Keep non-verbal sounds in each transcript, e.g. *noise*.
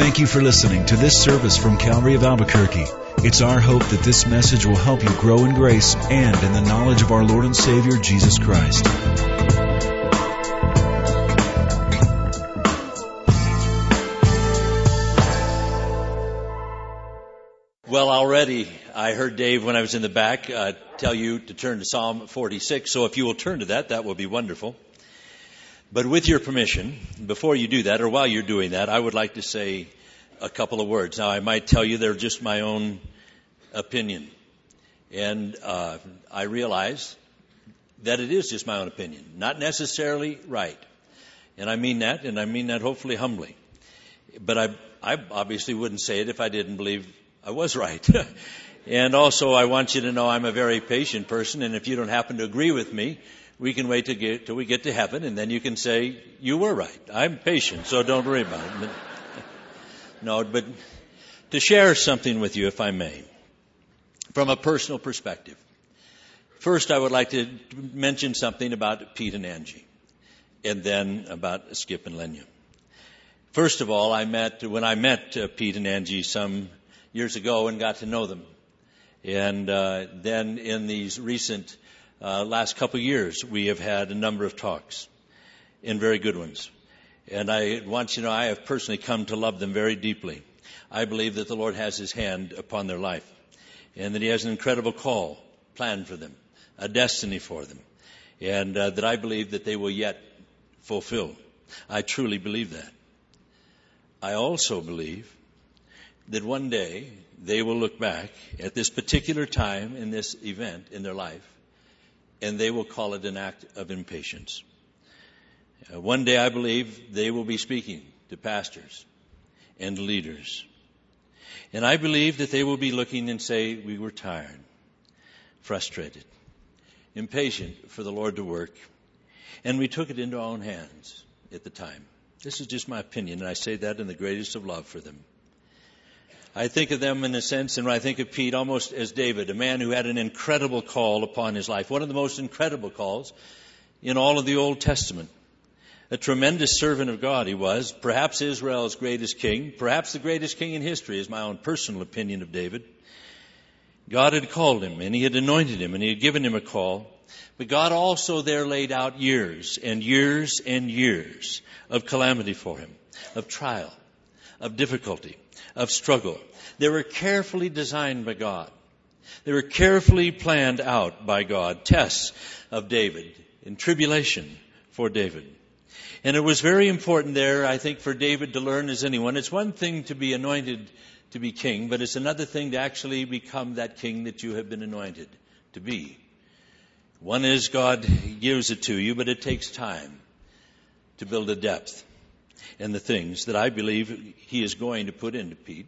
Thank you for listening to this service from Calvary of Albuquerque. It's our hope that this message will help you grow in grace and in the knowledge of our Lord and Savior Jesus Christ. Well, already I heard Dave when I was in the back uh, tell you to turn to Psalm 46. So if you will turn to that, that will be wonderful. But with your permission, before you do that, or while you're doing that, I would like to say a couple of words. Now, I might tell you they're just my own opinion. And uh, I realize that it is just my own opinion, not necessarily right. And I mean that, and I mean that hopefully humbly. But I, I obviously wouldn't say it if I didn't believe I was right. *laughs* and also, I want you to know I'm a very patient person, and if you don't happen to agree with me, we can wait till, we get to heaven, and then you can say, You were right. I'm patient, so don't worry about it. *laughs* No, but to share something with you, if I may, from a personal perspective. First, I would like to mention something about Pete and Angie, and then about Skip and Lenya. First of all, I met, when I met uh, Pete and Angie some years ago and got to know them. And uh, then in these recent uh, last couple years, we have had a number of talks, and very good ones. And I want you to know I have personally come to love them very deeply. I believe that the Lord has His hand upon their life, and that He has an incredible call planned for them, a destiny for them, and uh, that I believe that they will yet fulfill. I truly believe that. I also believe that one day they will look back at this particular time in this event in their life and they will call it an act of impatience. Uh, one day I believe they will be speaking to pastors and leaders. And I believe that they will be looking and say, we were tired, frustrated, impatient for the Lord to work. And we took it into our own hands at the time. This is just my opinion, and I say that in the greatest of love for them. I think of them in a sense, and I think of Pete almost as David, a man who had an incredible call upon his life, one of the most incredible calls in all of the Old Testament. A tremendous servant of God he was, perhaps Israel's greatest king, perhaps the greatest king in history, is my own personal opinion of David. God had called him, and he had anointed him, and he had given him a call. But God also there laid out years and years and years of calamity for him, of trial, of difficulty of struggle. They were carefully designed by God. They were carefully planned out by God. Tests of David in tribulation for David. And it was very important there, I think, for David to learn as anyone. It's one thing to be anointed to be king, but it's another thing to actually become that king that you have been anointed to be. One is God gives it to you, but it takes time to build a depth and the things that I believe he is going to put into Pete.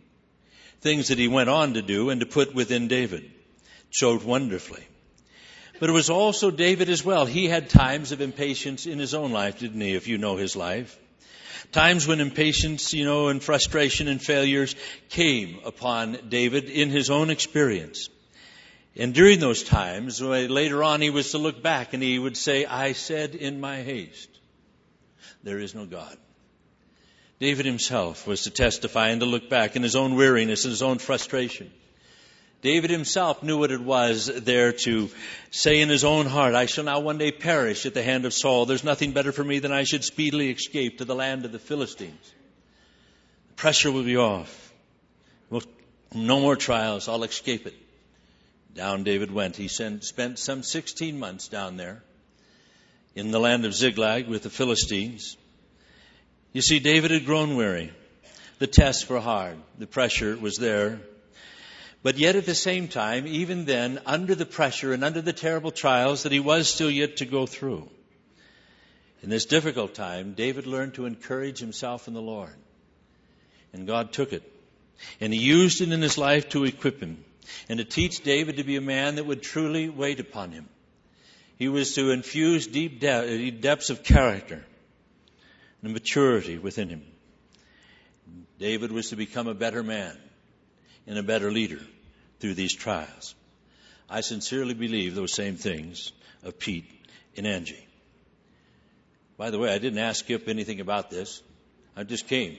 Things that he went on to do and to put within David. Showed wonderfully. But it was also David as well. He had times of impatience in his own life, didn't he, if you know his life? Times when impatience, you know, and frustration and failures came upon David in his own experience. And during those times, uh, later on, he was to look back and he would say, I said in my haste, there is no God. David himself was to testify and to look back in his own weariness and his own frustration. David himself knew what it was there to say in his own heart, I shall now one day perish at the hand of Saul. There's nothing better for me than I should speedily escape to the land of the Philistines. The pressure will be off. No more trials. I'll escape it. Down David went. He spent some 16 months down there in the land of Ziklag with the Philistines. You see, David had grown weary. The tests were hard. The pressure was there. But yet at the same time, even then, under the pressure and under the terrible trials that he was still yet to go through, in this difficult time, David learned to encourage himself in the Lord. And God took it. And he used it in his life to equip him and to teach David to be a man that would truly wait upon him. He was to infuse deep de- uh, depths of character and maturity within him. David was to become a better man and a better leader through these trials. I sincerely believe those same things of Pete and Angie. By the way, I didn't ask Skip anything about this. I just came.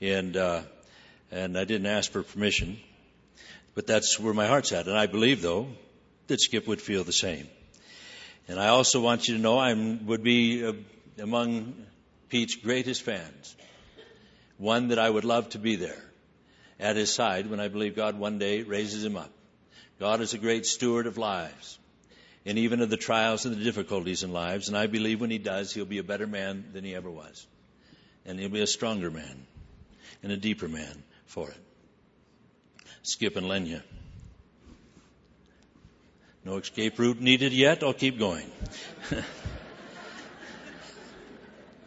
And uh, And I didn't ask for permission, but that's where my heart's at. And I believe, though, that Skip would feel the same. And I also want you to know I would be uh, among Pete's greatest fans. One that I would love to be there at his side when I believe God one day raises him up. God is a great steward of lives and even of the trials and the difficulties in lives. And I believe when he does, he'll be a better man than he ever was. And he'll be a stronger man and a deeper man for it. Skip and Lenya. No escape route needed yet. I'll keep going. *laughs*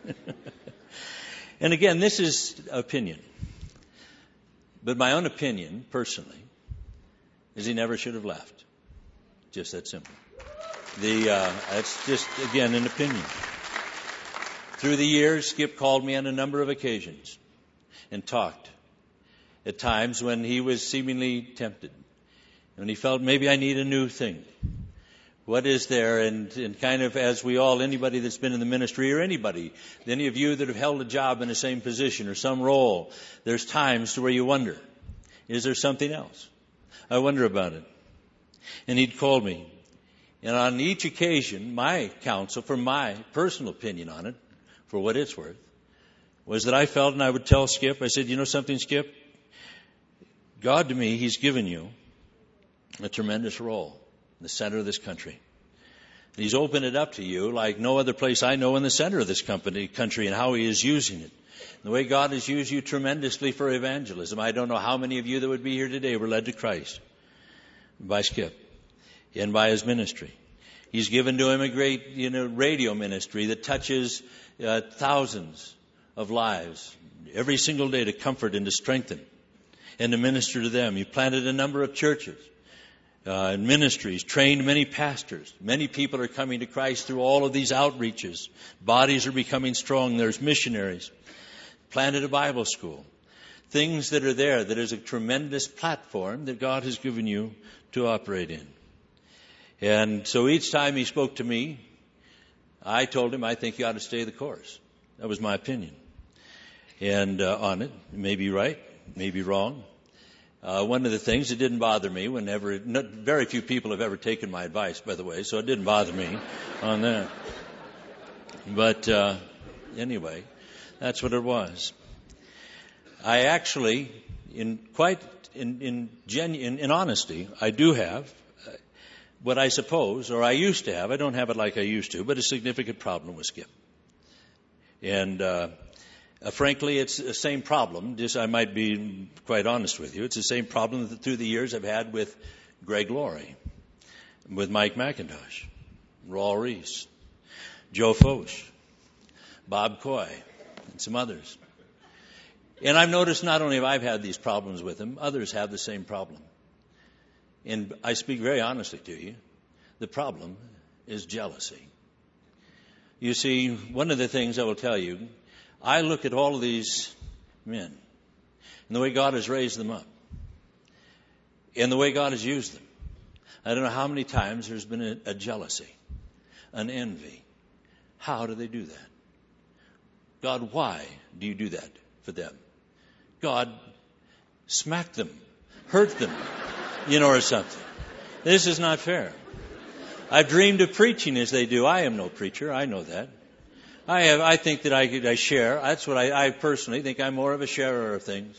*laughs* and again, this is opinion. But my own opinion, personally, is he never should have left. Just that simple. The, uh, that's just, again, an opinion. Through the years, Skip called me on a number of occasions and talked. At times when he was seemingly tempted. When he felt maybe I need a new thing. What is there? And, and kind of as we all, anybody that's been in the ministry or anybody, any of you that have held a job in the same position or some role, there's times to where you wonder, is there something else? I wonder about it. And he'd called me and on each occasion, my counsel, for my personal opinion on it, for what it's worth, was that I felt and I would tell Skip, I said, you know something, Skip? God to me, He's given you a tremendous role in the center of this country. He's opened it up to you like no other place I know in the center of this company, country and how He is using it. The way God has used you tremendously for evangelism. I don't know how many of you that would be here today were led to Christ by Skip and by his ministry. He's given to him a great, you know, radio ministry that touches uh, thousands of lives every single day to comfort and to strengthen and to minister to them. He planted a number of churches uh, and ministries, trained many pastors. Many people are coming to Christ through all of these outreaches. Bodies are becoming strong. There's missionaries. Planted a Bible school. Things that are there that is a tremendous platform that God has given you to operate in. And so each time he spoke to me, I told him I think you ought to stay the course. That was my opinion. And uh, on it, maybe right, maybe wrong. Uh, one of the things that didn't bother me whenever, not, very few people have ever taken my advice, by the way, so it didn't bother me on that. But uh, anyway, that's what it was. I actually, in quite in in, genu- in, in honesty, I do have what I suppose, or I used to have, I don't have it like I used to, but a significant problem with Skip. And uh, uh, frankly, it's the same problem. Just I might be quite honest with you. It's the same problem that through the years I've had with Greg Laurie, with Mike MacIntosh, Raul Ries, Joe Focht, Bob Coy, and some others. And I've noticed not only have I had these problems with them, others have the same problem. And I speak very honestly to you. The problem is jealousy. You see, one of the things I will tell you, I look at all of these men and the way God has raised them up and the way God has used them. I don't know how many times there's been a, a jealousy, an envy. How do they do that? God, why do you do that for them? God, smack them, hurt them you know, or something. This is not fair. I've dreamed of preaching as they do. I am no preacher. I know that. I have, I think that I, I share. That's what I, I personally think I'm more of a sharer of things.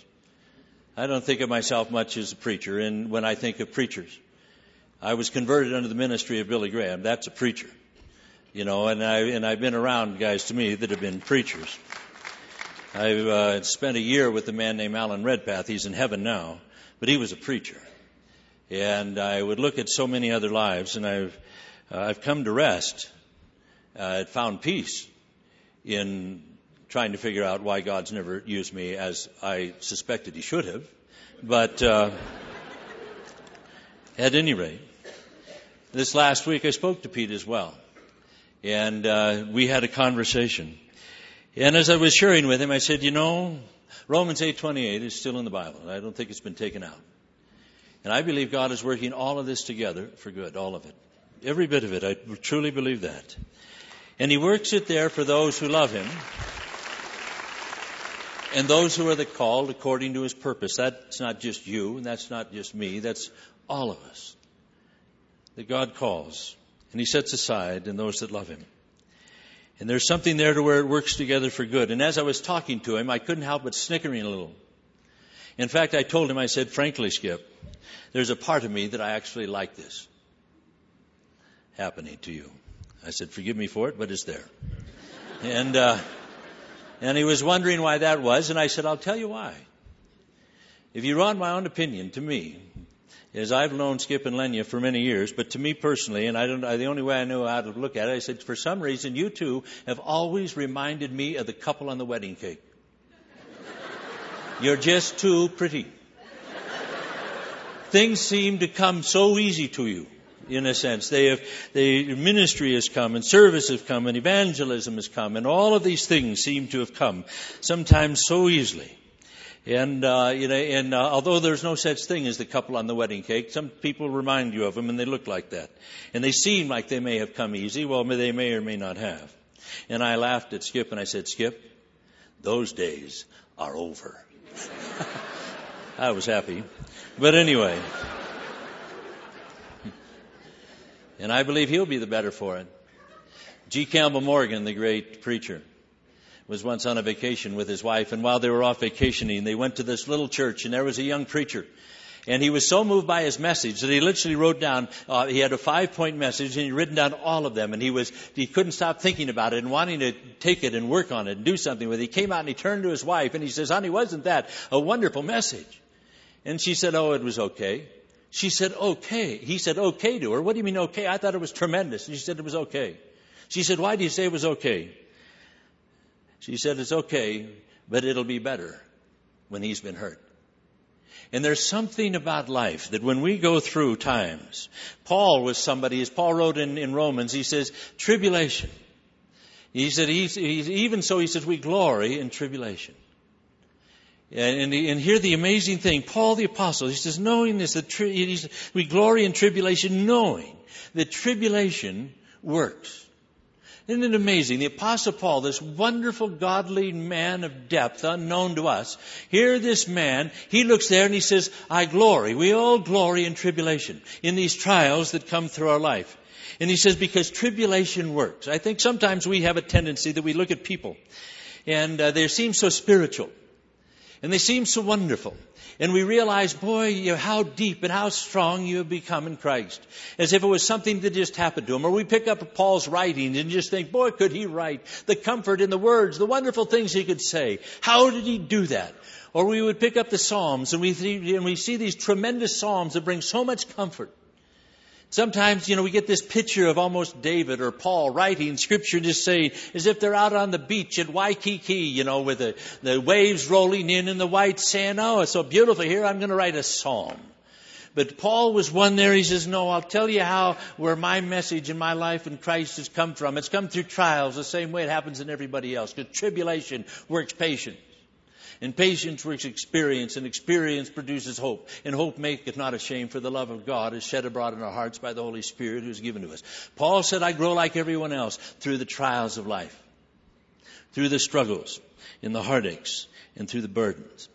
I don't think of myself much as a preacher. And when I think of preachers, I was converted under the ministry of Billy Graham. That's a preacher. You know, and I, and I've been around guys to me that have been preachers. I've uh, spent a year with a man named Alan Redpath. He's in heaven now, but he was a preacher. And I would look at so many other lives, and I've, uh, I've come to rest. Uh, found peace in trying to figure out why God's never used me as I suspected He should have. But uh, at any rate, this last week I spoke to Pete as well, and uh, we had a conversation. And as I was sharing with him, I said, "You know, Romans 8:28 is still in the Bible. I don't think it's been taken out." And I believe God is working all of this together for good, all of it. Every bit of it. I truly believe that. And He works it there for those who love Him. And those who are the called according to his purpose. That's not just you, and that's not just me, that's all of us. That God calls, and he sets aside in those that love him. And there's something there to where it works together for good. And as I was talking to him, I couldn't help but snickering a little. In fact, I told him, I said, frankly, Skip, there's a part of me that I actually like this happening to you. I said, forgive me for it, but it's there. and, uh, and he was wondering why that was, and I said, I'll tell you why. If you want my own opinion, to me, as I've known Skip and Lenya for many years, but to me personally, and I don't, the only way I know how to look at it, I said, for some reason, you two have always reminded me of the couple on the wedding cake. You're just too pretty. Things seem to come so easy to you, in a sense. They have, the ministry has come, and service has come, and evangelism has come, and all of these things seem to have come, sometimes so easily. And, uh, you know, and uh, although there's no such thing as the couple on the wedding cake, some people remind you of them and they look like that. And they seem like they may have come easy. Well, they may or may not have. And I laughed at Skip and I said, Skip, those days are over. *laughs* I was happy. But anyway. And I believe he'll be the better for it. G. Campbell Morgan, the great preacher, was once on a vacation with his wife, and while they were off vacationing, they went to this little church, and there was a young preacher. And he was so moved by his message that he literally wrote down, uh, he had a five point message and he'd written down all of them and he was, he couldn't stop thinking about it and wanting to take it and work on it and do something with it. He came out and he turned to his wife and he says, honey, wasn't that a wonderful message? And she said, oh, it was okay. She said, okay. He said, okay to her. What do you mean okay? I thought it was tremendous. And she said it was okay. She said, why do you say it was okay? She said, It's okay, but it'll be better when he's been hurt. And there's something about life that when we go through times, Paul was somebody, as Paul wrote in, in Romans, he says, tribulation. He said, even so, he says, we glory in tribulation. And, and, here the amazing thing, Paul the apostle, he says, knowing this, tri- we glory in tribulation, knowing that tribulation works. Isn't it amazing? The apostle Paul, this wonderful godly man of depth unknown to us, here this man, he looks there and he says, I glory. We all glory in tribulation, in these trials that come through our life. And he says, because tribulation works. I think sometimes we have a tendency that we look at people and uh, they seem so spiritual and they seem so wonderful. And we realize, boy, you know, how deep and how strong you have become in Christ. As if it was something that just happened to him. Or we pick up Paul's writings and just think, boy, could he write. The comfort in the words, the wonderful things he could say. How did he do that? Or we would pick up the Psalms and we, and we see these tremendous Psalms that bring so much comfort. Sometimes, you know, we get this picture of almost David or Paul writing scripture just saying, as if they're out on the beach at Waikiki, you know, with the, the waves rolling in and the white sand. Oh, it's so beautiful. Here I'm going to write a psalm. But Paul was one there. He says, no, I'll tell you how, where my message in my life in Christ has come from. It's come through trials the same way it happens in everybody else. Because tribulation works patience. And patience works experience, and experience produces hope. And hope maketh not ashamed, for the love of God is shed abroad in our hearts by the Holy Spirit who is given to us. Paul said, I grow like everyone else through the trials of life, through the struggles, in the heartaches, and through the burdens.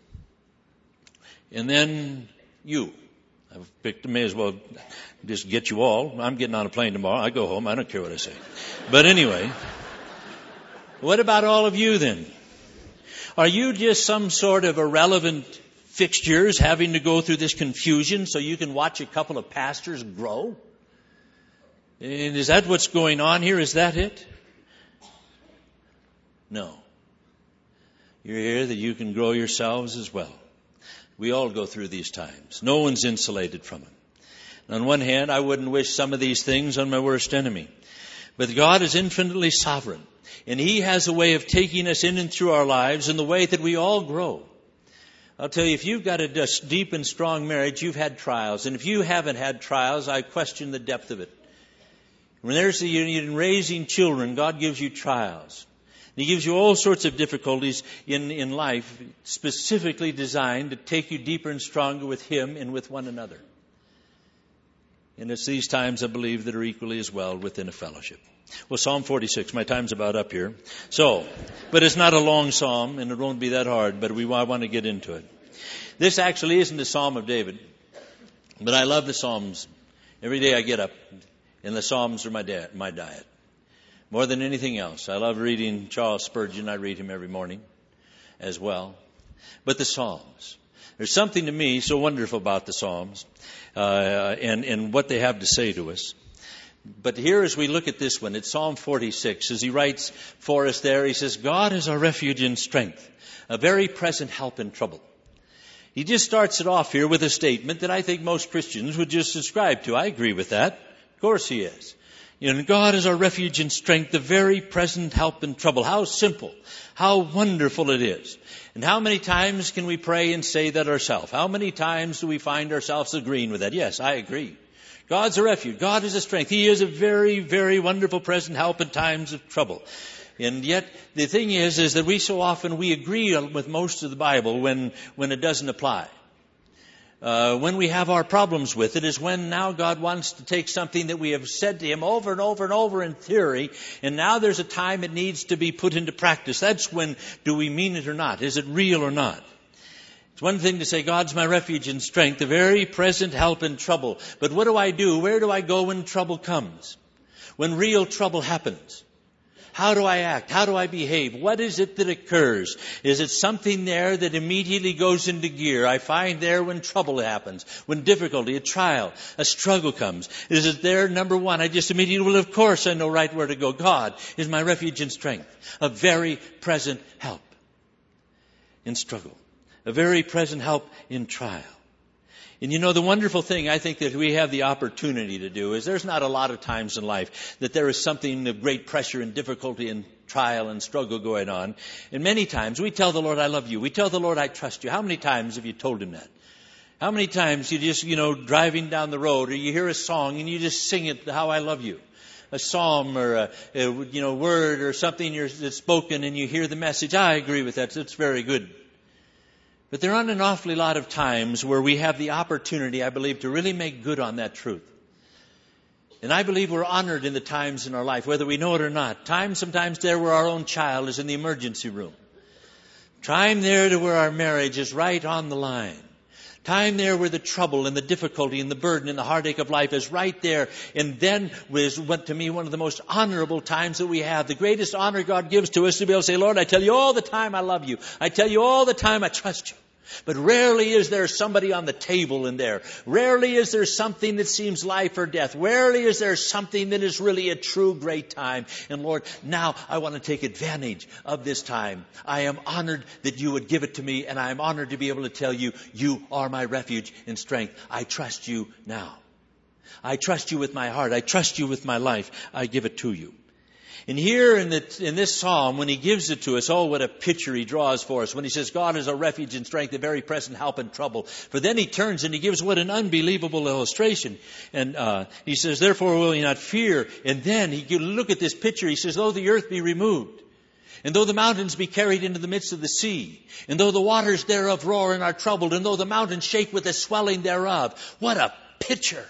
And then you. I've picked, may as well just get you all. I'm getting on a plane tomorrow. I go home. I don't care what I say. But anyway, what about all of you then? Are you just some sort of irrelevant fixtures having to go through this confusion so you can watch a couple of pastors grow? And is that what's going on here? Is that it? No. You're here that you can grow yourselves as well. We all go through these times. No one's insulated from them. On one hand, I wouldn't wish some of these things on my worst enemy. But God is infinitely sovereign. And He has a way of taking us in and through our lives in the way that we all grow. I'll tell you, if you've got a deep and strong marriage, you've had trials. And if you haven't had trials, I question the depth of it. When there's the union in raising children, God gives you trials. He gives you all sorts of difficulties in, in life, specifically designed to take you deeper and stronger with Him and with one another. And it's these times, I believe, that are equally as well within a fellowship. Well, Psalm 46, my time's about up here. So, but it's not a long psalm, and it won't be that hard, but we I want to get into it. This actually isn't a psalm of David, but I love the psalms. Every day I get up, and the psalms are my, da- my diet. More than anything else. I love reading Charles Spurgeon. I read him every morning as well. But the psalms. There's something to me so wonderful about the psalms uh, and, and what they have to say to us. But here, as we look at this one, it's Psalm 46. As he writes for us there, he says, God is our refuge and strength, a very present help in trouble. He just starts it off here with a statement that I think most Christians would just subscribe to. I agree with that. Of course he is. God is our refuge and strength, the very present help in trouble. How simple, how wonderful it is. And how many times can we pray and say that ourselves? How many times do we find ourselves agreeing with that? Yes, I agree. God's a refuge. God is a strength. He is a very, very wonderful present help in times of trouble. And yet, the thing is, is that we so often, we agree with most of the Bible when, when it doesn't apply. Uh, when we have our problems with it is when now God wants to take something that we have said to Him over and over and over in theory, and now there's a time it needs to be put into practice. That's when do we mean it or not? Is it real or not? It's one thing to say, God's my refuge and strength, the very present help in trouble. But what do I do? Where do I go when trouble comes? When real trouble happens? How do I act? How do I behave? What is it that occurs? Is it something there that immediately goes into gear? I find there when trouble happens, when difficulty, a trial, a struggle comes. Is it there, number one? I just immediately, well, of course I know right where to go. God is my refuge and strength, a very present help in struggle a very present help in trial. And you know, the wonderful thing I think that we have the opportunity to do is there's not a lot of times in life that there is something of great pressure and difficulty and trial and struggle going on. And many times we tell the Lord, I love you. We tell the Lord, I trust you. How many times have you told him that? How many times you just, you know, driving down the road or you hear a song and you just sing it, how I love you? A psalm or a, a you know, word or something that's spoken and you hear the message. I agree with that. It's very good. But there aren't an awfully lot of times where we have the opportunity, I believe, to really make good on that truth. And I believe we're honored in the times in our life, whether we know it or not. Times sometimes there where our own child is in the emergency room. Time there to where our marriage is right on the line. Time there where the trouble and the difficulty and the burden and the heartache of life is right there. And then was what to me one of the most honorable times that we have. The greatest honor God gives to us to be able to say, Lord, I tell you all the time I love you. I tell you all the time I trust you. But rarely is there somebody on the table in there. Rarely is there something that seems life or death. Rarely is there something that is really a true great time. And Lord, now I want to take advantage of this time. I am honored that you would give it to me and I am honored to be able to tell you, you are my refuge and strength. I trust you now. I trust you with my heart. I trust you with my life. I give it to you. And here in, the, in, this psalm, when he gives it to us, oh, what a picture he draws for us. When he says, God is a refuge and strength, a very present help in trouble. For then he turns and he gives what an unbelievable illustration. And uh, he says, therefore will you not fear. And then he look at this picture. He says, though the earth be removed, and though the mountains be carried into the midst of the sea, and though the waters thereof roar and are troubled, and though the mountains shake with the swelling thereof. What a picture!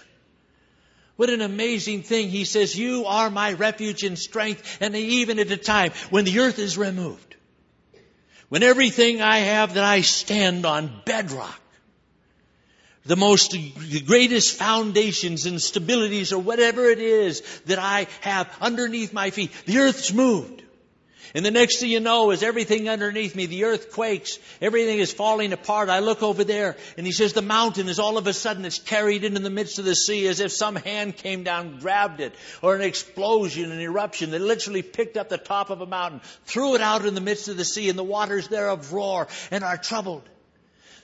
What an amazing thing. He says, You are my refuge and strength, and even at a time when the earth is removed, when everything I have that I stand on bedrock, the most, the greatest foundations and stabilities or whatever it is that I have underneath my feet, the earth's moved. And the next thing you know is everything underneath me, the earth quakes, everything is falling apart. I look over there and he says the mountain is all of a sudden it's carried into the midst of the sea as if some hand came down, grabbed it, or an explosion, an eruption that literally picked up the top of a mountain, threw it out in the midst of the sea and the waters thereof roar and are troubled.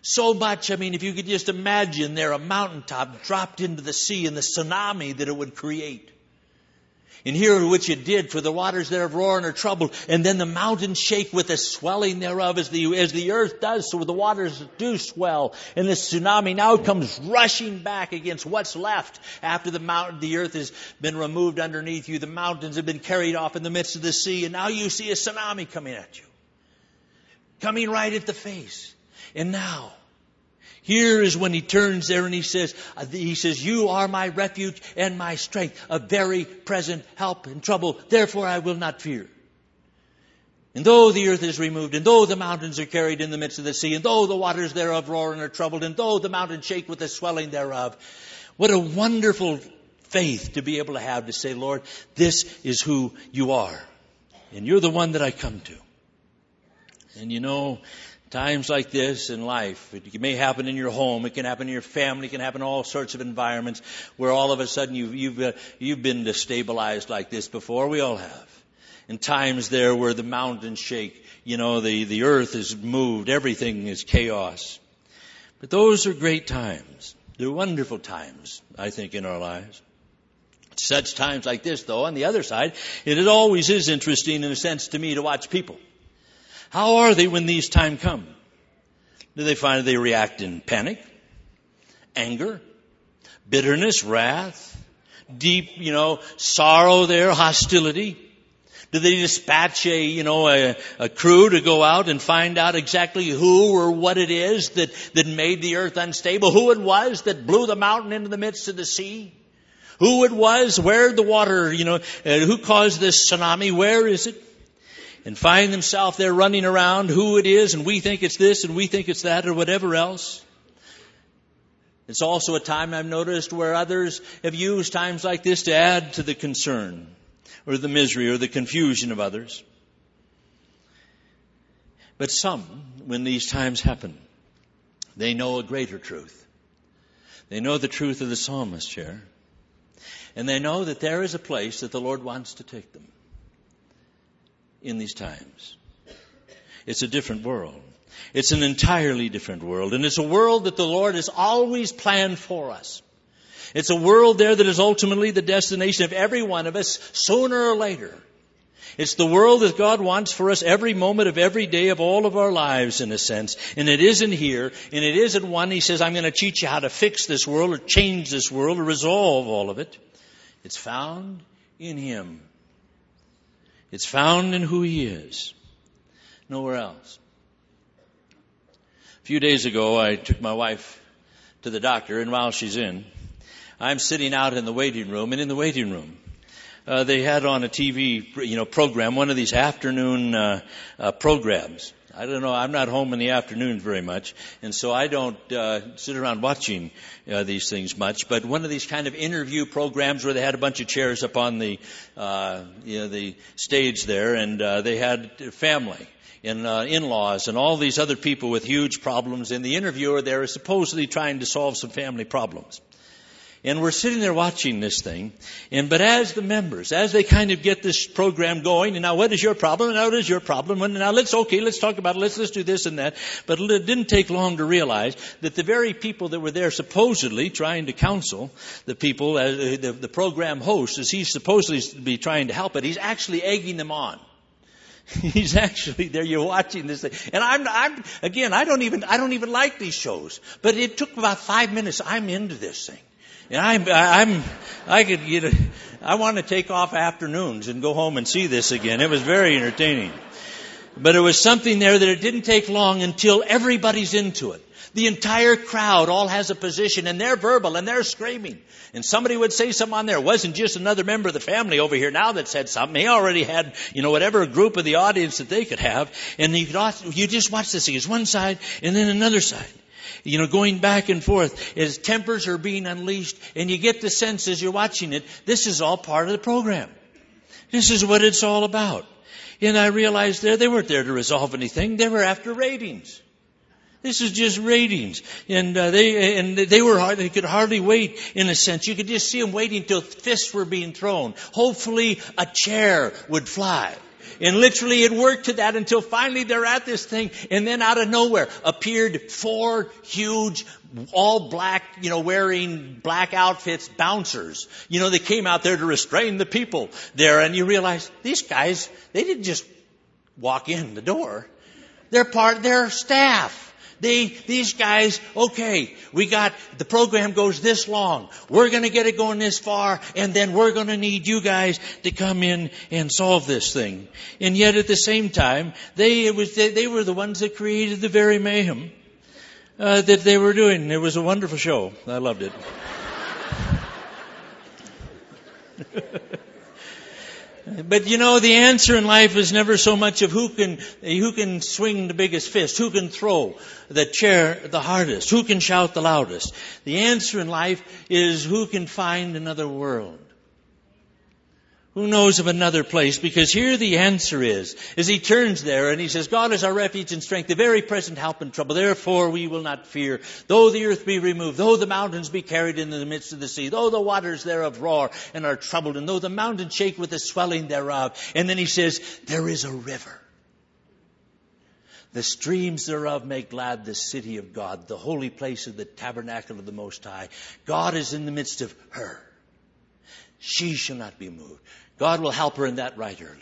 So much, I mean, if you could just imagine there a mountaintop dropped into the sea and the tsunami that it would create. And hear which it did, for the waters thereof roar and are troubled, and then the mountains shake with the swelling thereof as the, as the earth does, so the waters do swell, and the tsunami now comes rushing back against what's left after the mountain, the earth has been removed underneath you, the mountains have been carried off in the midst of the sea, and now you see a tsunami coming at you. Coming right at the face. And now, Here is when he turns there and he says, uh, he says, you are my refuge and my strength, a very present help in trouble. Therefore I will not fear. And though the earth is removed, and though the mountains are carried in the midst of the sea, and though the waters thereof roar and are troubled, and though the mountains shake with the swelling thereof, what a wonderful faith to be able to have to say, Lord, this is who you are. And you're the one that I come to. And you know, times like this in life, it may happen in your home, it can happen in your family, it can happen in all sorts of environments where all of a sudden you've, you've, uh, you've been destabilized like this before. We all have. In times there where the mountains shake, you know, the, the earth is moved, everything is chaos. But those are great times. They're wonderful times, I think, in our lives. Such times like this, though, on the other side, it always is interesting in a sense to me to watch people. How are they when these times come? Do they find they react in panic, anger, bitterness, wrath, deep, you know, sorrow there, hostility? Do they dispatch a, you know, a, a, crew to go out and find out exactly who or what it is that, that made the earth unstable? Who it was that blew the mountain into the midst of the sea? Who it was? Where the water, you know, uh, who caused this tsunami? Where is it? And find themselves there running around who it is and we think it's this and we think it's that or whatever else. It's also a time I've noticed where others have used times like this to add to the concern or the misery or the confusion of others. But some, when these times happen, they know a greater truth. They know the truth of the psalmist here. And they know that there is a place that the Lord wants to take them in these times. It's a different world. It's an entirely different world. And it's a world that the Lord has always planned for us. It's a world there that is ultimately the destination of every one of us sooner or later. It's the world that God wants for us every moment of every day of all of our lives, in a sense. And it isn't here, and it isn't one He says, I'm going to teach you how to fix this world or change this world or resolve all of it. It's found in Him. It's found in who He is. Nowhere else. A few days ago, I took my wife to the doctor, and while she's in, I'm sitting out in the waiting room, and in the waiting room, uh, they had on a TV, you know, program, one of these afternoon uh, uh, programs. I don't know. I'm not home in the afternoons very much, and so I don't uh, sit around watching uh, these things much. But one of these kind of interview programs where they had a bunch of chairs up on the, uh, you know, the stage there, and uh, they had family and uh, in-laws and all these other people with huge problems. And the interviewer there is supposedly trying to solve some family problems. And we're sitting there watching this thing. And, but as the members, as they kind of get this program going, and now what is your problem? And now what is your problem? And now let's, okay, let's talk about it. Let's, let's do this and that. But it didn't take long to realize that the very people that were there supposedly trying to counsel the people, uh, the, the program host, as he's supposedly to be trying to help it, he's actually egging them on. *laughs* He's actually there. You're watching this thing, and I'm, I'm again. I don't even. I don't even like these shows. But it took about five minutes. I'm into this thing. And I'm, I'm, I could get I want to take off afternoons and go home and see this again. It was very entertaining. But it was something there that it didn't take long until everybody's into it. The entire crowd all has a position and they're verbal and they're screaming. And somebody would say something on there. It wasn't just another member of the family over here now that said something. He already had, you know, whatever group of the audience that they could have. And you could also, you just watch this thing. It's one side and then another side you know, going back and forth as tempers are being unleashed and you get the sense as you're watching it, this is all part of the program. This is what it's all about. And I realized there, they weren't there to resolve anything. They were after ratings. This is just ratings, and uh, they and they were hard, they could hardly wait. In a sense, you could just see them waiting till fists were being thrown. Hopefully, a chair would fly. And literally it worked to that until finally they're at this thing and then out of nowhere appeared four huge all black, you know, wearing black outfits bouncers. You know, they came out there to restrain the people there and you realize these guys, they didn't just walk in the door. They're part, they're staff. They, these guys, okay, we got, the program goes this long. We're gonna get it going this far, and then we're gonna need you guys to come in and solve this thing. And yet at the same time, they, it was, they, they were the ones that created the very mayhem. uh, that they were doing. It was a wonderful show. I loved it. *laughs* But you know, the answer in life is never so much of who can, who can swing the biggest fist, who can throw the chair the hardest, who can shout the loudest. The answer in life is who can find another world. Who knows of another place? Because here the answer is, as he turns there and he says, God is our refuge and strength, the very present help in trouble. Therefore we will not fear. Though the earth be removed, though the mountains be carried into the midst of the sea, though the waters thereof roar and are troubled, and though the mountains shake with the swelling thereof. And then he says, there is a river. The streams thereof make glad the city of God, the holy place of the tabernacle of the Most High. God is in the midst of her. She shall not be moved. God will help her in that right early.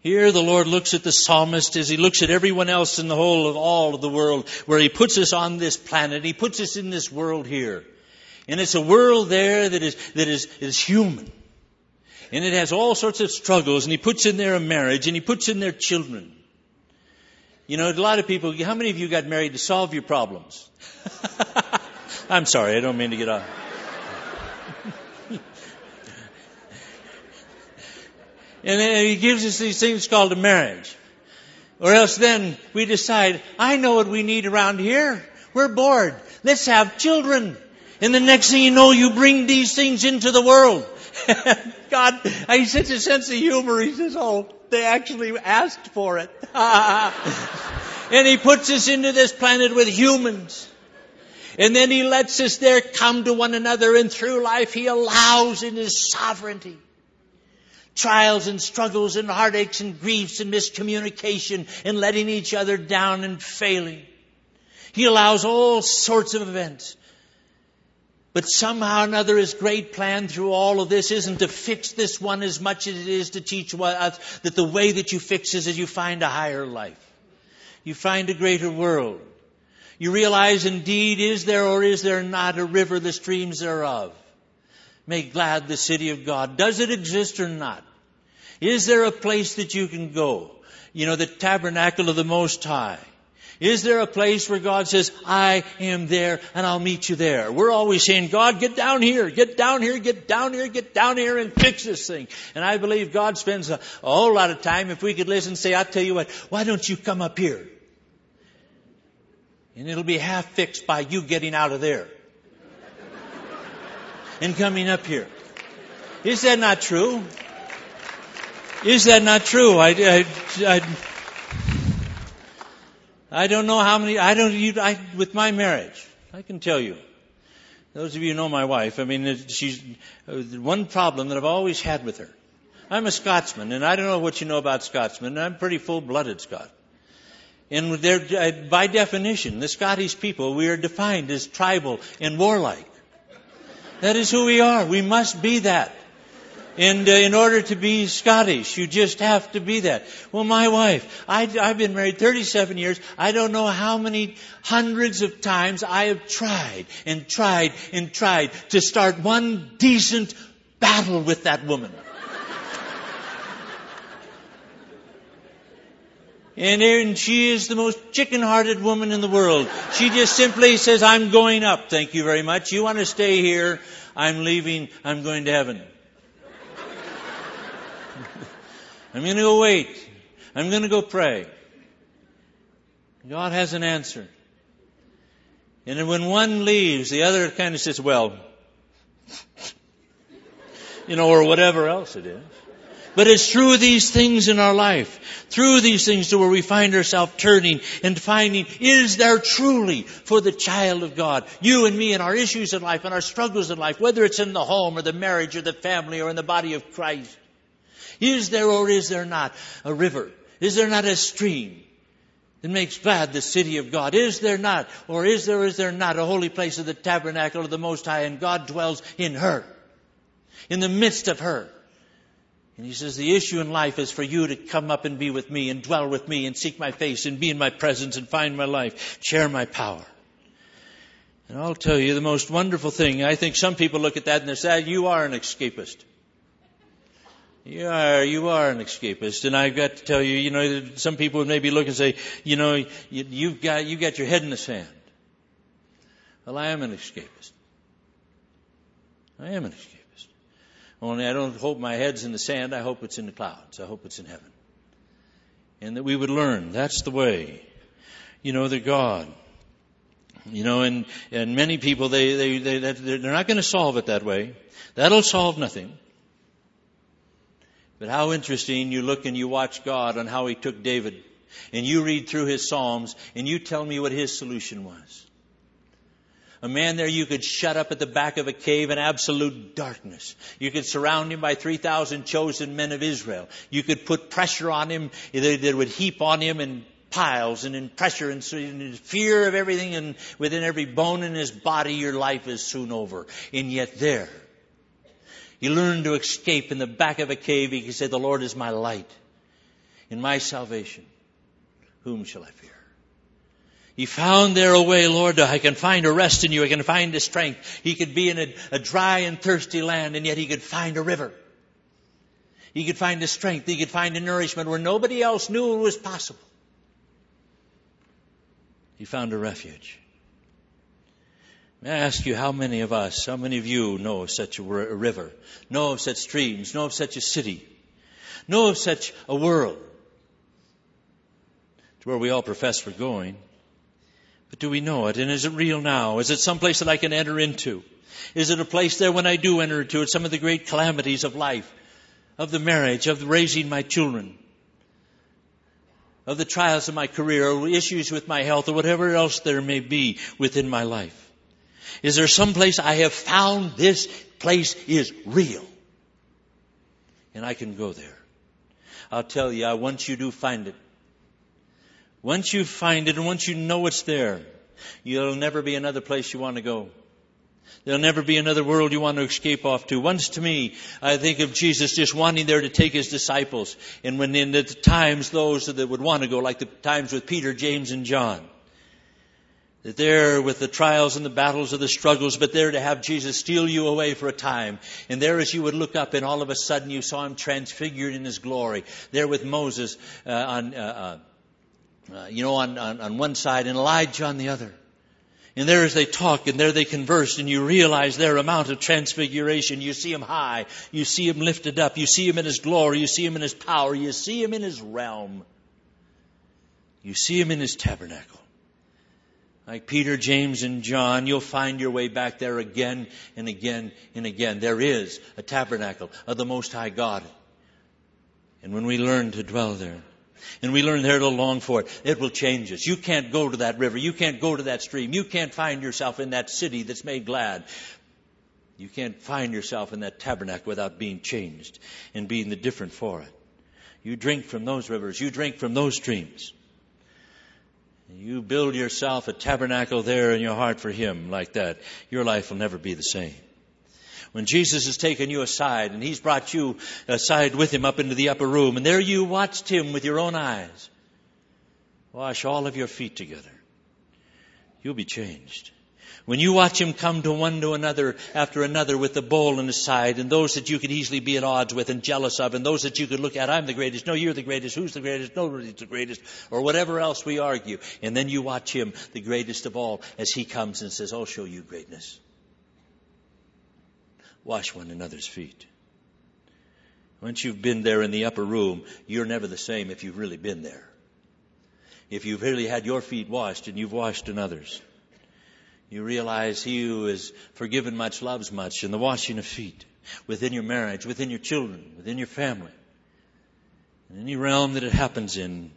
Here the Lord looks at the psalmist as he looks at everyone else in the whole of all of the world where he puts us on this planet. He puts us in this world here. And it's a world there that is, that is, is human. And it has all sorts of struggles and he puts in there a marriage and he puts in there children. You know, a lot of people, how many of you got married to solve your problems? *laughs* I'm sorry, I don't mean to get off. And then he gives us these things called a marriage. Or else then we decide, I know what we need around here. We're bored. Let's have children. And the next thing you know, you bring these things into the world. *laughs* God, he such a sense of humor. He says, oh, they actually asked for it. *laughs* and he puts us into this planet with humans. And then he lets us there come to one another and through life he allows in his sovereignty trials and struggles and heartaches and griefs and miscommunication and letting each other down and failing. He allows all sorts of events. But somehow or another, his great plan through all of this isn't to fix this one as much as it is to teach us that the way that you fix is is you find a higher life. You find a greater world. You realize indeed is there or is there not a river the streams thereof? Make glad the city of God. Does it exist or not? Is there a place that you can go? You know, the tabernacle of the Most High. Is there a place where God says, I am there and I'll meet you there? We're always saying, God, get down here, get down here, get down here, get down here and fix this thing. And I believe God spends a, a whole lot of time, if we could listen, say, I'll tell you what, why don't you come up here? And it'll be half fixed by you getting out of there. And coming up here. Is that not true? Is that not true? I, I, I, I don't know how many, I don't, you, I, with my marriage, I can tell you. Those of you who know my wife, I mean, she's, uh, one problem that I've always had with her. I'm a Scotsman, and I don't know what you know about Scotsmen, I'm pretty full-blooded Scot. And uh, by definition, the Scottish people, we are defined as tribal and warlike. That is who we are. We must be that. And uh, in order to be Scottish, you just have to be that. Well, my wife, I, I've been married 37 years. I don't know how many hundreds of times I have tried and tried and tried to start one decent battle with that woman. And, and she is the most chicken-hearted woman in the world. She just simply says, I'm going up. Thank you very much. You want to stay here? I'm leaving. I'm going to heaven. *laughs* I'm going to go wait. I'm going to go pray. God has an answer. And when one leaves, the other kind of says, well, *laughs* you know, or whatever else it is. But it's through these things in our life, through these things to where we find ourselves turning and finding, is there truly for the child of God, you and me and our issues in life and our struggles in life, whether it's in the home or the marriage or the family or in the body of Christ, is there or is there not a river? Is there not a stream that makes glad the city of God? Is there not, or is there, is there not a holy place of the tabernacle of the Most High and God dwells in her? In the midst of her. And he says, the issue in life is for you to come up and be with me and dwell with me and seek my face and be in my presence and find my life, share my power. And I'll tell you the most wonderful thing. I think some people look at that and they say, you are an escapist. You are, you are an escapist. And I've got to tell you, you know, some people would maybe look and say, you know, you, you've got, you've got your head in the sand. Well, I am an escapist. I am an escapist. Only I don't hope my head's in the sand. I hope it's in the clouds. I hope it's in heaven. And that we would learn that's the way. You know, that God, you know, and, and many people, they, they, they, they're not going to solve it that way. That'll solve nothing. But how interesting you look and you watch God on how He took David and you read through his Psalms and you tell me what his solution was. A man there you could shut up at the back of a cave in absolute darkness. You could surround him by 3,000 chosen men of Israel. You could put pressure on him that would heap on him in piles and in pressure and in fear of everything and within every bone in his body your life is soon over. And yet there, he learned to escape in the back of a cave. He said, the Lord is my light in my salvation. Whom shall I fear? He found there a way, Lord, I can find a rest in you. I can find a strength. He could be in a, a dry and thirsty land and yet he could find a river. He could find a strength. He could find a nourishment where nobody else knew it was possible. He found a refuge. May I ask you how many of us, how many of you know of such a river, know of such streams, know of such a city, know of such a world to where we all profess we're going? But do we know it? And is it real now? Is it someplace that I can enter into? Is it a place there when I do enter into it, some of the great calamities of life, of the marriage, of raising my children, of the trials of my career, or issues with my health, or whatever else there may be within my life? Is there some place I have found this place is real? And I can go there. I'll tell you, once you do find it, once you find it and once you know it's there, you'll never be another place you want to go. There'll never be another world you want to escape off to. Once to me, I think of Jesus just wanting there to take his disciples. And when in the times those that would want to go, like the times with Peter, James, and John, that there with the trials and the battles of the struggles, but there to have Jesus steal you away for a time. And there as you would look up and all of a sudden you saw him transfigured in his glory. There with Moses uh, on, uh, uh, uh, you know, on, on, on one side and Elijah on the other. And there as they talk and there they converse and you realize their amount of transfiguration. You see him high. You see him lifted up. You see him in his glory. You see him in his power. You see him in his realm. You see him in his tabernacle like Peter, James, and John, you'll find your way back there again and again and again. There is a tabernacle of the Most High God. And when we learn to dwell there, and we learn there to long for it, it will change us. You can't go to that river. You can't go to that stream. You can't find yourself in that city that's made glad. You can't find yourself in that tabernacle without being changed and being the different for it. You drink from those rivers. You drink from those streams. You build yourself a tabernacle there in your heart for Him like that. Your life will never be the same. When Jesus has taken you aside and He's brought you aside with Him up into the upper room and there you watched Him with your own eyes, wash all of your feet together. You'll be changed. When you watch him come to one to another after another with the bowl in his side, and those that you could easily be at odds with and jealous of, and those that you could look at, I'm the greatest, no, you're the greatest, who's the greatest, nobody's the greatest, or whatever else we argue. And then you watch him, the greatest of all, as he comes and says, I'll show you greatness. Wash one another's feet. Once you've been there in the upper room, you're never the same if you've really been there. If you've really had your feet washed and you've washed another's. You realize he who is forgiven much loves much and the washing of feet within your marriage, within your children, within your family. In any realm that it happens in,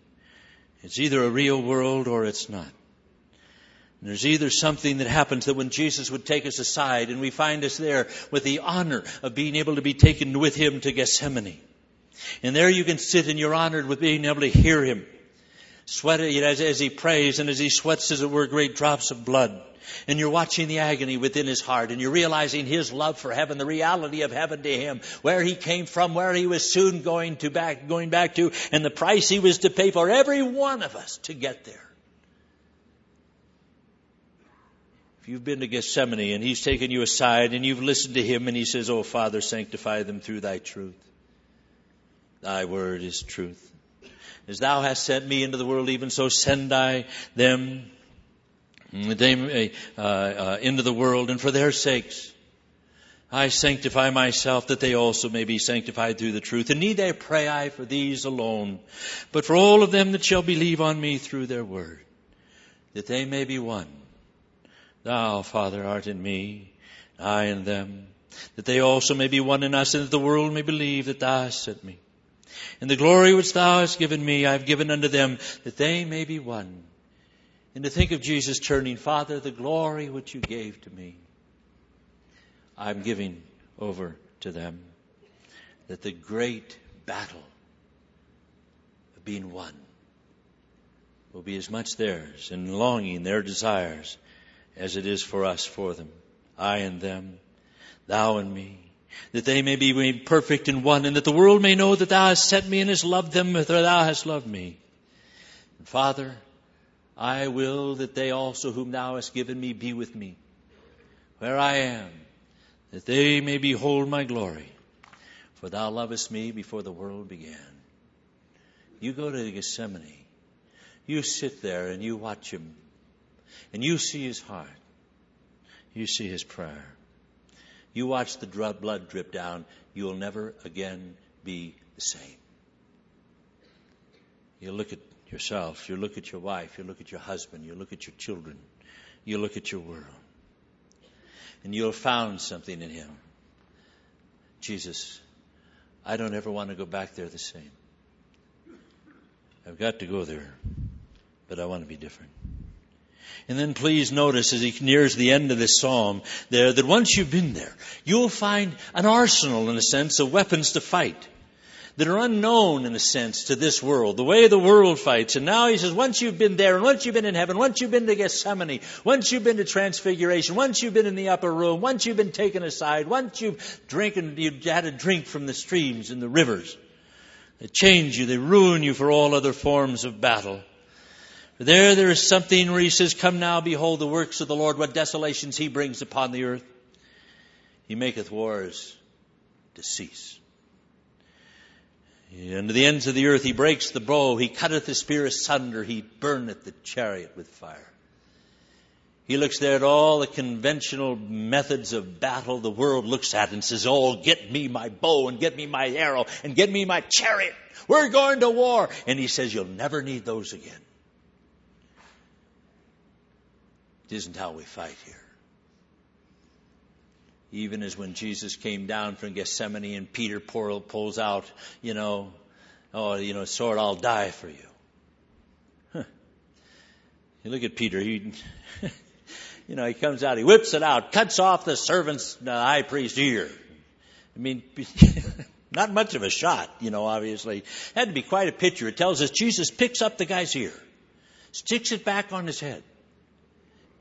it's either a real world or it's not. There's either something that happens that when Jesus would take us aside and we find us there with the honor of being able to be taken with him to Gethsemane. And there you can sit and you're honored with being able to hear him sweating as, as he prays and as he sweats as it were great drops of blood. And you're watching the agony within his heart and you're realizing his love for heaven, the reality of heaven to him, where he came from, where he was soon going to back, going back to, and the price he was to pay for every one of us to get there. If you've been to Gethsemane and he's taken you aside and you've listened to him and he says, Oh Father, sanctify them through thy truth. Thy word is truth. As thou hast sent me into the world, even so send I them. uh, uh, into the world, and for their sakes I sanctify myself that they also may be sanctified through the truth. And need I pray I for these alone, but for all of them that shall believe on me through their word, that they may be one. Thou, Father, art in me, I in them, that they also may be one in us, and that the world may believe that thou hast sent me. And the glory which thou hast given me, I have given unto them, that they may be one. And to think of Jesus turning, Father, the glory which you gave to me, I'm giving over to them. That the great battle of being one will be as much theirs and longing their desires as it is for us for them. I and them, thou and me, that they may be made perfect in one, and that the world may know that thou hast sent me and hast loved them as thou hast loved me. And Father, I will that they also whom thou hast given me be with me, where I am, that they may behold my glory. For thou lovest me before the world began. You go to Gethsemane. You sit there and you watch him. And you see his heart. You see his prayer. You watch the blood drip down. You will never again be the same. You look at yourself. You look at your wife. You look at your husband. You look at your children. You look at your world and you'll found something in him. Jesus, I don't ever want to go back there the same. I've got to go there, but I want to be different. And then please notice as he nears the end of this psalm there that once you've been there, you'll find an arsenal in a sense of weapons to fight that are unknown in a sense to this world, the way the world fights. And now he says, once you've been there, and once you've been in heaven, once you've been to Gethsemane, once you've been to Transfiguration, once you've been in the upper room, once you've been taken aside, once you've drinking, you've had a drink from the streams and the rivers, they change you, they ruin you for all other forms of battle. There, there is something where he says, Come now, behold the works of the Lord, what desolations he brings upon the earth. He maketh wars to cease. And to the ends of the earth he breaks the bow, he cutteth the spear asunder, he burneth the chariot with fire. He looks there at all the conventional methods of battle the world looks at and says, Oh, get me my bow and get me my arrow and get me my chariot. We're going to war. And he says, You'll never need those again. It isn't how we fight here. Even as when Jesus came down from Gethsemane and Peter pulls out, you know, oh, you know, sword, I'll die for you. Huh. You look at Peter, he, *laughs* you know, he comes out, he whips it out, cuts off the servant's, the high priest's ear. I mean, *laughs* not much of a shot, you know, obviously. Had to be quite a picture. It tells us Jesus picks up the guy's ear, sticks it back on his head.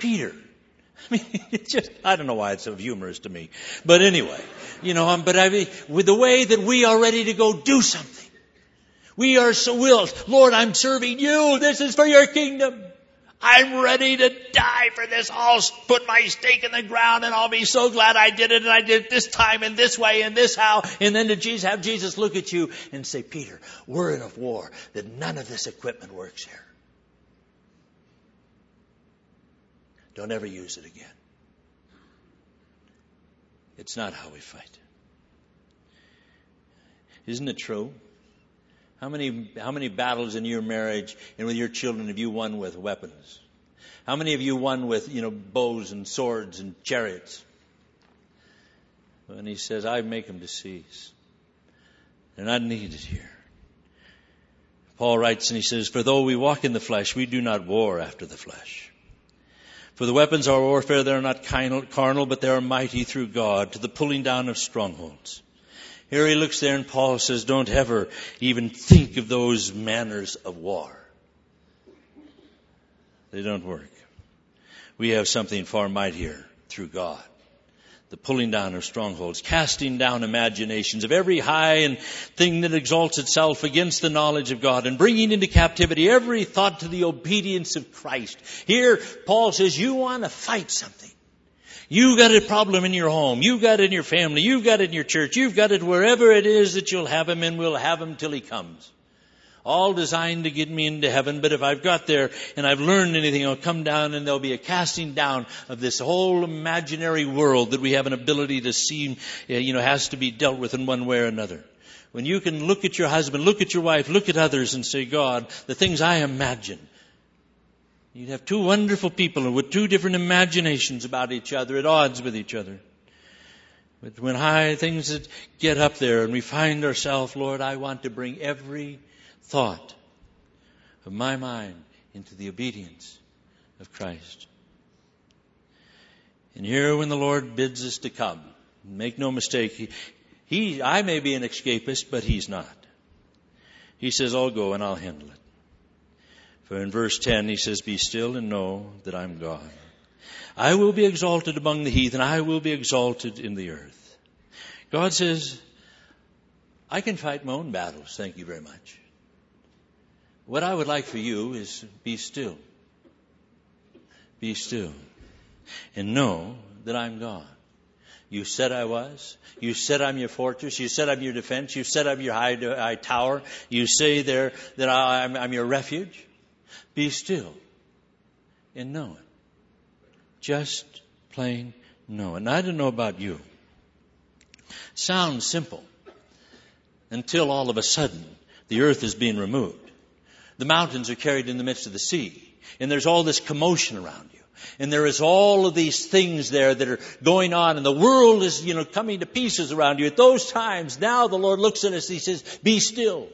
Peter, *laughs* I mean, it's just, I don't know why it's so humorous to me. But anyway, you know, but I mean, with the way that we are ready to go do something. We are so willed. Lord, I'm serving you. This is for your kingdom. I'm ready to die for this. I'll put my stake in the ground and I'll be so glad I did it and I did it this time and this way and this how. And then to Jesus, have Jesus look at you and say, Peter, we're in a war that none of this equipment works here. Don't ever use it again. It's not how we fight. Isn't it true? How many, how many battles in your marriage and with your children have you won with weapons? How many of you won with, you know, bows and swords and chariots? And he says, I make them to cease. They're not needed here. Paul writes and he says, For though we walk in the flesh, we do not war after the flesh. For the weapons of our warfare, they are not carnal, but they are mighty through God to the pulling down of strongholds. Here he looks there and Paul says, don't ever even think of those manners of war. They don't work. We have something far mightier through God the pulling down of strongholds, casting down imaginations of every high and thing that exalts itself against the knowledge of God, and bringing into captivity every thought to the obedience of Christ. Here, Paul says, you want to fight something. You got a problem in your home. You've got it in your family. You've got it in your church. You've got it wherever it is that you'll have him and we'll have him till he comes. All designed to get me into heaven. But if I've got there and I've learned anything, I'll come down and there'll be a casting down of this whole imaginary world that we have an ability to see, uh, you know, has to be dealt with in one way or another. When you can look at your husband, look at your wife, look at others and say, God, the things I imagine. You'd have two wonderful people with two different imaginations about each other, at odds with each other. But when high things get up there and we find ourselves, Lord, I want to bring every thought of my mind into the obedience of Christ. And here when the Lord bids us to come, make no mistake, he, he, I may be an escapist, but he's not. He says, I'll go and I'll handle it. For in verse 10 he says, Be still and know that I'm God. I will be exalted among the heathen. I will be exalted in the earth. God says, I can fight my own battles. Thank you very much. What I would like for you is be still. Be still. And know that I'm God. You said I was. You said I'm your fortress. You said I'm your defense. You said I'm your high, high tower. You say there that I'm, I'm your refuge. Be still and know it. Just plain know. And I don't know about you. Sounds simple until all of a sudden the earth is being removed. The mountains are carried in the midst of the sea. And there's all this commotion around you. And there is all of these things there that are going on and the world is, you know, coming to pieces around you. At those times, now the Lord looks at us and He says, be still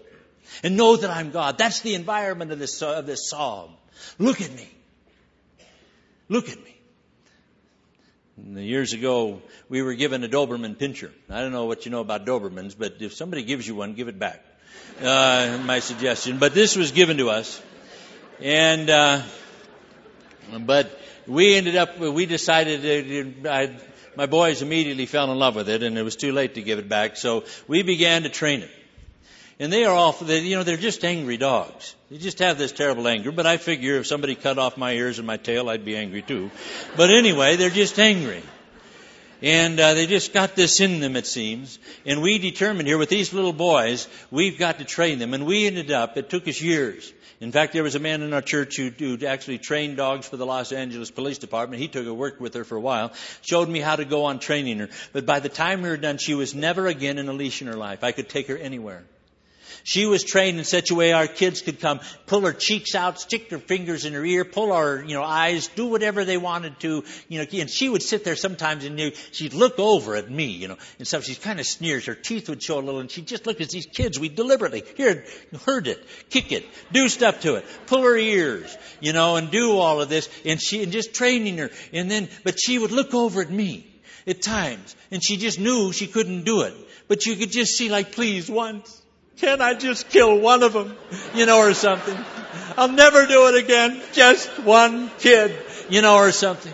and know that I'm God. That's the environment of this, of this psalm. Look at me. Look at me. Years ago, we were given a Doberman pinscher. I don't know what you know about Dobermans, but if somebody gives you one, give it back. Uh, my suggestion. But this was given to us. And, uh, but we ended up, we decided, I, my boys immediately fell in love with it and it was too late to give it back. So we began to train it. And they are all, they, you know, they're just angry dogs. They just have this terrible anger. But I figure if somebody cut off my ears and my tail, I'd be angry too. But anyway, they're just angry. And uh, they just got this in them, it seems. And we determined here with these little boys, we've got to train them. And we ended up, it took us years. In fact, there was a man in our church who, who actually trained dogs for the Los Angeles Police Department. He took her, worked with her for a while, showed me how to go on training her. But by the time we were done, she was never again in a leash in her life. I could take her anywhere. She was trained in such a way our kids could come, pull her cheeks out, stick their fingers in her ear, pull our, you know, eyes, do whatever they wanted to, you know, and she would sit there sometimes and she'd look over at me, you know, and stuff. She's kind of sneers. Her teeth would show a little and she'd just look at these kids. We deliberately, here, hurt it, kick it, do stuff to it, pull her ears, you know, and do all of this and she, and just training her. And then, but she would look over at me at times and she just knew she couldn't do it. But you could just see like, please, once can I just kill one of them? You know, or something. I'll never do it again. Just one kid, you know, or something.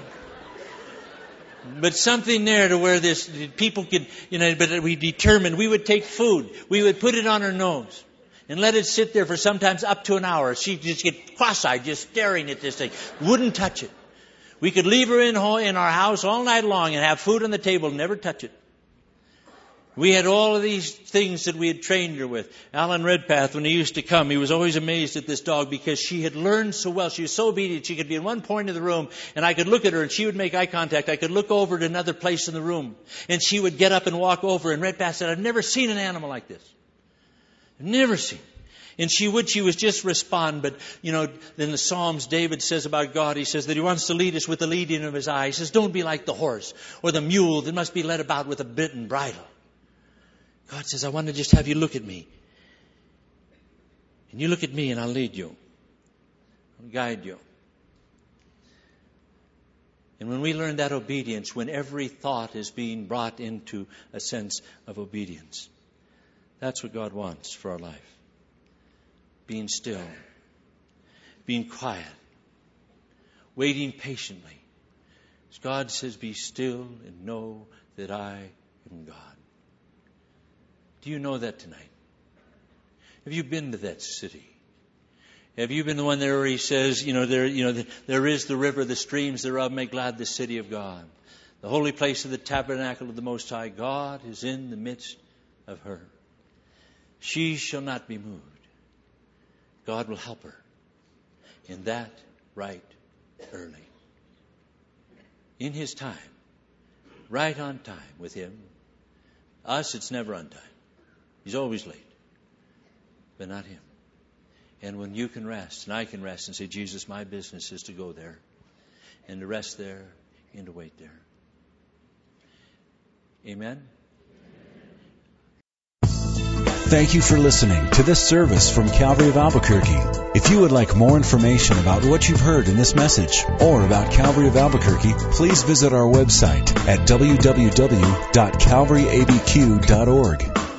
But something there to where this, people could, you know, but we determined we would take food. We would put it on her nose and let it sit there for sometimes up to an hour. She'd just get cross-eyed just staring at this thing. Wouldn't touch it. We could leave her in, in our house all night long and have food on the table, never touch it. We had all of these things that we had trained her with. Alan Redpath, when he used to come, he was always amazed at this dog because she had learned so well. She was so obedient. She could be in one point of the room and I could look at her and she would make eye contact. I could look over at another place in the room and she would get up and walk over. And Redpath said, I've never seen an animal like this. Never seen. And she would, she was just respond. But, you know, in the Psalms, David says about God, he says that he wants to lead us with the leading of his eye. He says, don't be like the horse or the mule that must be led about with a bit and bridle. God says, I want to just have you look at me. And you look at me and I'll lead you. I'll guide you. And when we learn that obedience, when every thought is being brought into a sense of obedience, that's what God wants for our life. Being still, being quiet, waiting patiently. As God says, Be still and know that I am God. Do you know that tonight? Have you been to that city? Have you been the one there where he says, you know, there, you know, there is the river, the streams thereof make glad the city of God. The holy place of the tabernacle of the Most High. God is in the midst of her. She shall not be moved. God will help her in that right early. In His time. Right on time with Him. Us, it's never on time. He's always late. But not Him. And when you can rest, and I can rest and say, Jesus, my business is to go there, and to rest there, and to wait there. Amen? Thank you for listening to this service from Calvary of Albuquerque. If you would like more information about what you've heard in this message or about Calvary of Albuquerque, please visit our website at www.calvaryabq.org.